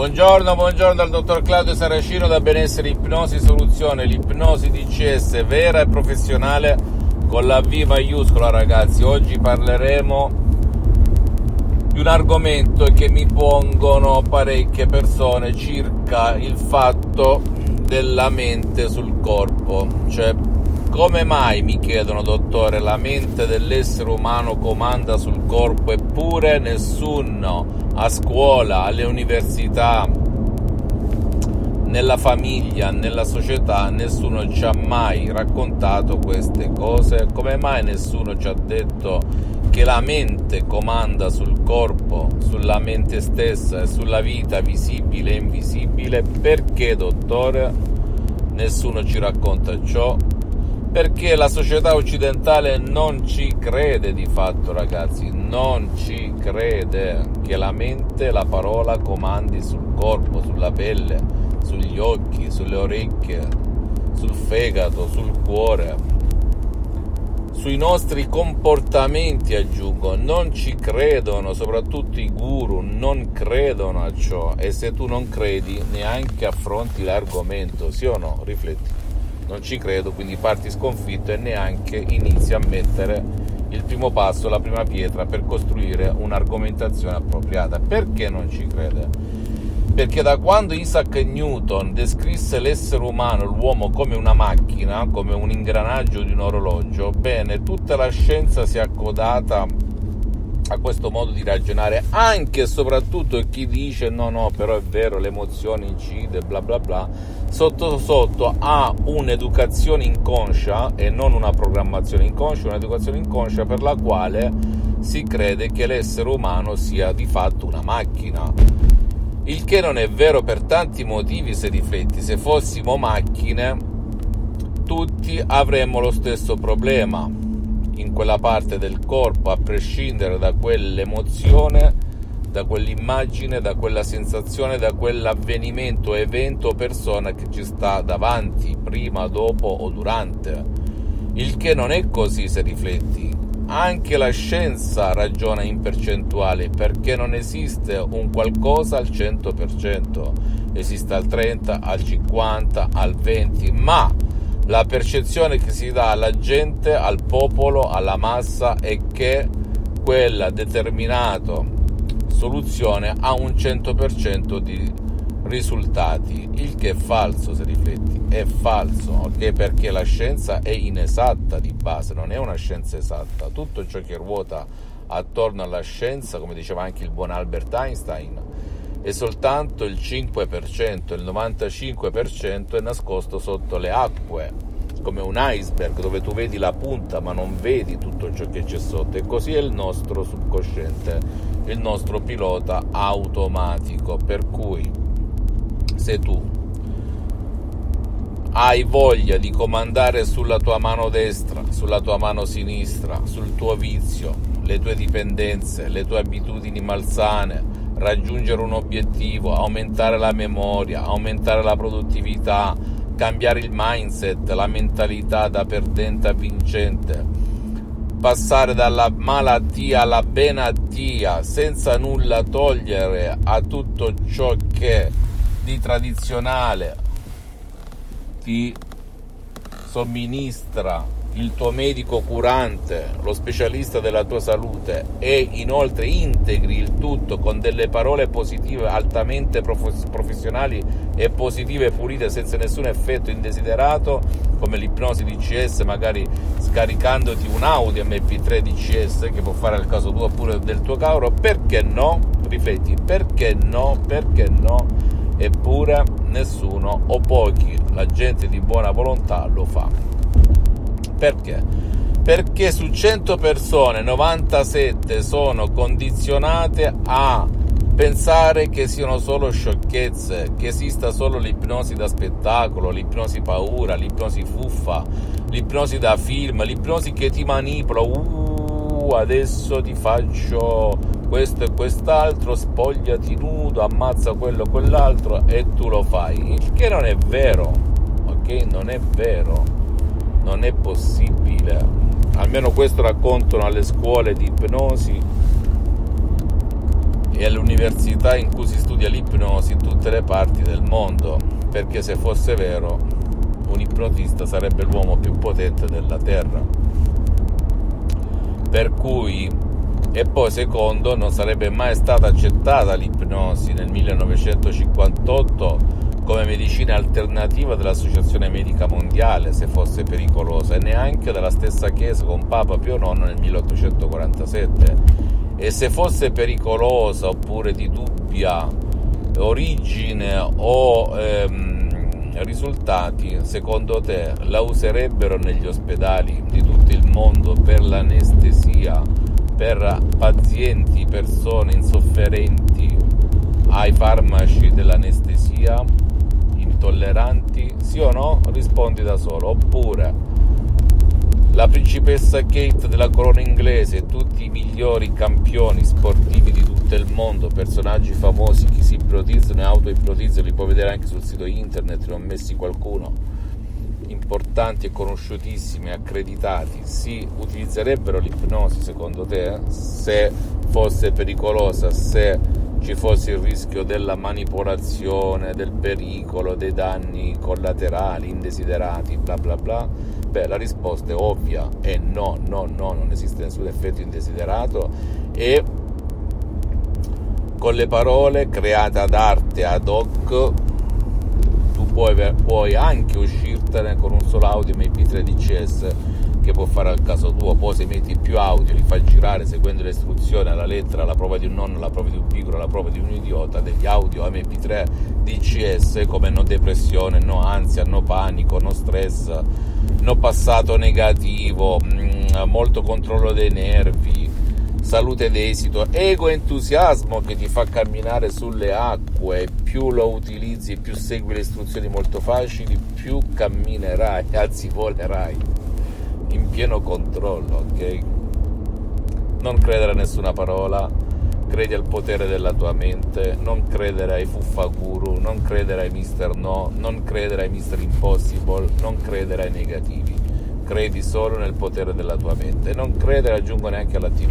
Buongiorno, buongiorno dal dottor Claudio Saracino da Benessere Ipnosi Soluzione, l'ipnosi DCS vera e professionale con la V maiuscola ragazzi. Oggi parleremo di un argomento che mi pongono parecchie persone circa il fatto della mente sul corpo, cioè come mai, mi chiedono, dottore, la mente dell'essere umano comanda sul corpo eppure nessuno a scuola, alle università, nella famiglia, nella società, nessuno ci ha mai raccontato queste cose? Come mai nessuno ci ha detto che la mente comanda sul corpo, sulla mente stessa e sulla vita visibile e invisibile? Perché, dottore, nessuno ci racconta ciò? Perché la società occidentale non ci crede di fatto ragazzi, non ci crede che la mente la parola comandi sul corpo, sulla pelle, sugli occhi, sulle orecchie, sul fegato, sul cuore, sui nostri comportamenti aggiungo, non ci credono, soprattutto i guru non credono a ciò e se tu non credi neanche affronti l'argomento, sì o no? Rifletti non ci credo, quindi parti sconfitto e neanche inizi a mettere il primo passo, la prima pietra per costruire un'argomentazione appropriata. Perché non ci crede? Perché da quando Isaac Newton descrisse l'essere umano, l'uomo, come una macchina, come un ingranaggio di un orologio, bene, tutta la scienza si è accodata a questo modo di ragionare, anche e soprattutto chi dice no, no, però è vero, l'emozione incide, bla bla bla, sotto sotto ha un'educazione inconscia e non una programmazione inconscia, un'educazione inconscia per la quale si crede che l'essere umano sia di fatto una macchina. Il che non è vero per tanti motivi se rifletti, se fossimo macchine tutti avremmo lo stesso problema in quella parte del corpo, a prescindere da quell'emozione, da quell'immagine, da quella sensazione, da quell'avvenimento, evento o persona che ci sta davanti, prima, dopo o durante. Il che non è così se rifletti. Anche la scienza ragiona in percentuali perché non esiste un qualcosa al 100%, esiste al 30, al 50, al 20, ma la percezione che si dà alla gente, al popolo, alla massa è che quella determinata soluzione ha un 100% di risultati, il che è falso se rifletti, è falso, ok? Perché la scienza è inesatta di base, non è una scienza esatta. Tutto ciò che ruota attorno alla scienza, come diceva anche il buon Albert Einstein, è soltanto il 5%, il 95% è nascosto sotto le acque, come un iceberg dove tu vedi la punta ma non vedi tutto ciò che c'è sotto. E così è il nostro subconsciente, il nostro pilota automatico, per cui se tu hai voglia di comandare sulla tua mano destra, sulla tua mano sinistra, sul tuo vizio, le tue dipendenze, le tue abitudini malsane, raggiungere un obiettivo, aumentare la memoria, aumentare la produttività, cambiare il mindset, la mentalità da perdente a vincente, passare dalla malattia alla benatia senza nulla togliere a tutto ciò che di tradizionale ti somministra il tuo medico curante, lo specialista della tua salute e inoltre integri il tutto con delle parole positive altamente professionali e positive e pulite senza nessun effetto indesiderato come l'ipnosi DCS magari scaricandoti un audio MP3 DCS che può fare il caso tuo oppure del tuo caro perché no? rifletti perché no? perché no? eppure nessuno o pochi la gente di buona volontà lo fa perché? perché su 100 persone 97 sono condizionate a pensare che siano solo sciocchezze, che esista solo l'ipnosi da spettacolo, l'ipnosi paura, l'ipnosi fuffa, l'ipnosi da film, l'ipnosi che ti manipola, uh, adesso ti faccio questo e quest'altro, spogliati nudo, ammazza quello e quell'altro e tu lo fai, il che non è vero, ok? Non è vero, non è possibile almeno questo raccontano alle scuole di ipnosi e alle università in cui si studia l'ipnosi in tutte le parti del mondo, perché se fosse vero un ipnotista sarebbe l'uomo più potente della Terra. Per cui, e poi secondo, non sarebbe mai stata accettata l'ipnosi nel 1958 come medicina alternativa dell'Associazione Medica Mondiale se fosse pericolosa e neanche dalla stessa Chiesa con Papa Pio IX nel 1847. E se fosse pericolosa oppure di dubbia origine o ehm, risultati, secondo te la userebbero negli ospedali di tutto il mondo per l'anestesia, per pazienti, persone insofferenti ai farmaci dell'anestesia? Intolleranti? Sì o no? Rispondi da solo. Oppure la principessa Kate della corona inglese e tutti i migliori campioni sportivi di tutto il mondo, personaggi famosi che si ipnotizzano e auto-ipnotizzano, li puoi vedere anche sul sito internet, ne ho messi qualcuno, importanti e conosciutissimi, accreditati, si utilizzerebbero l'ipnosi secondo te se fosse pericolosa, se ci fosse il rischio della manipolazione, del pericolo, dei danni collaterali, indesiderati, bla bla bla? Beh, la risposta è ovvia, è no, no, no, non esiste nessun effetto indesiderato e con le parole create ad arte ad hoc tu puoi, puoi anche uscirtene con un solo audio MP3 DCS che può fare al caso tuo, poi se metti più audio, li fai girare seguendo le istruzioni alla lettera, alla prova di un nonno, alla prova di un piccolo, alla prova di un idiota, degli audio MP3 DCS come no depressione, no ansia, no panico, no stress, no passato negativo, mm, molto controllo dei nervi, salute d'esito, ego entusiasmo che ti fa camminare sulle acque, più lo utilizzi, più segui le istruzioni molto facili, più camminerai, anzi volerai in pieno controllo, ok? Non credere a nessuna parola, credi al potere della tua mente, non credere ai fuffaguru, non credere ai Mister No, non credere ai Mister Impossible, non credere ai negativi. Credi solo nel potere della tua mente, non credere, aggiungo neanche alla TV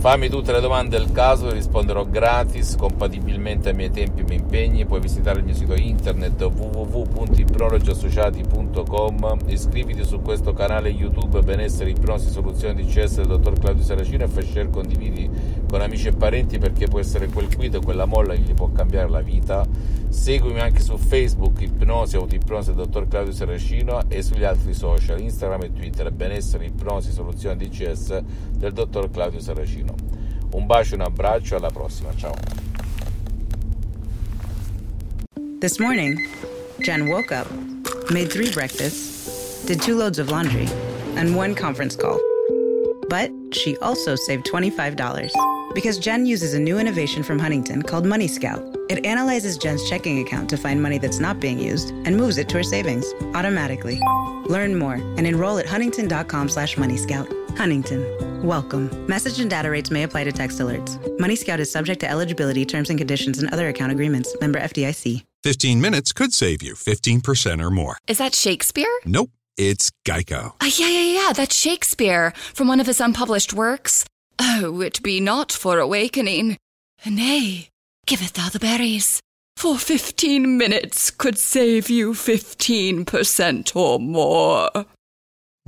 Fammi tutte le domande del caso, risponderò gratis, compatibilmente ai miei tempi e miei impegni. Puoi visitare il mio sito internet www.ipnologiassociati.com. Iscriviti su questo canale YouTube Benessere Ipnosi Soluzioni DCS del dottor Claudio Saracino e fai share, condividi con amici e parenti perché può essere quel quid quella molla che gli può cambiare la vita. Seguimi anche su Facebook Ipnosi Autoipnosi del dottor Claudio Saracino e sugli altri social Instagram e Twitter Benessere Ipnosi Soluzioni DCS del dottor Claudio Saracino. Un bacio, un abbraccio, alla prossima, ciao. This morning, Jen woke up, made three breakfasts, did two loads of laundry, and one conference call. But she also saved $25 because Jen uses a new innovation from Huntington called Money Scout. It analyzes Jen's checking account to find money that's not being used and moves it to her savings automatically. Learn more and enroll at huntington.com slash moneyscout. Huntington. Welcome. Message and data rates may apply to text alerts. Money Scout is subject to eligibility, terms and conditions, and other account agreements. Member FDIC. 15 minutes could save you 15% or more. Is that Shakespeare? Nope. It's Geico. Uh, yeah, yeah, yeah. That's Shakespeare from one of his unpublished works. Oh, it be not for awakening. Nay, giveth thou the berries. For 15 minutes could save you 15% or more.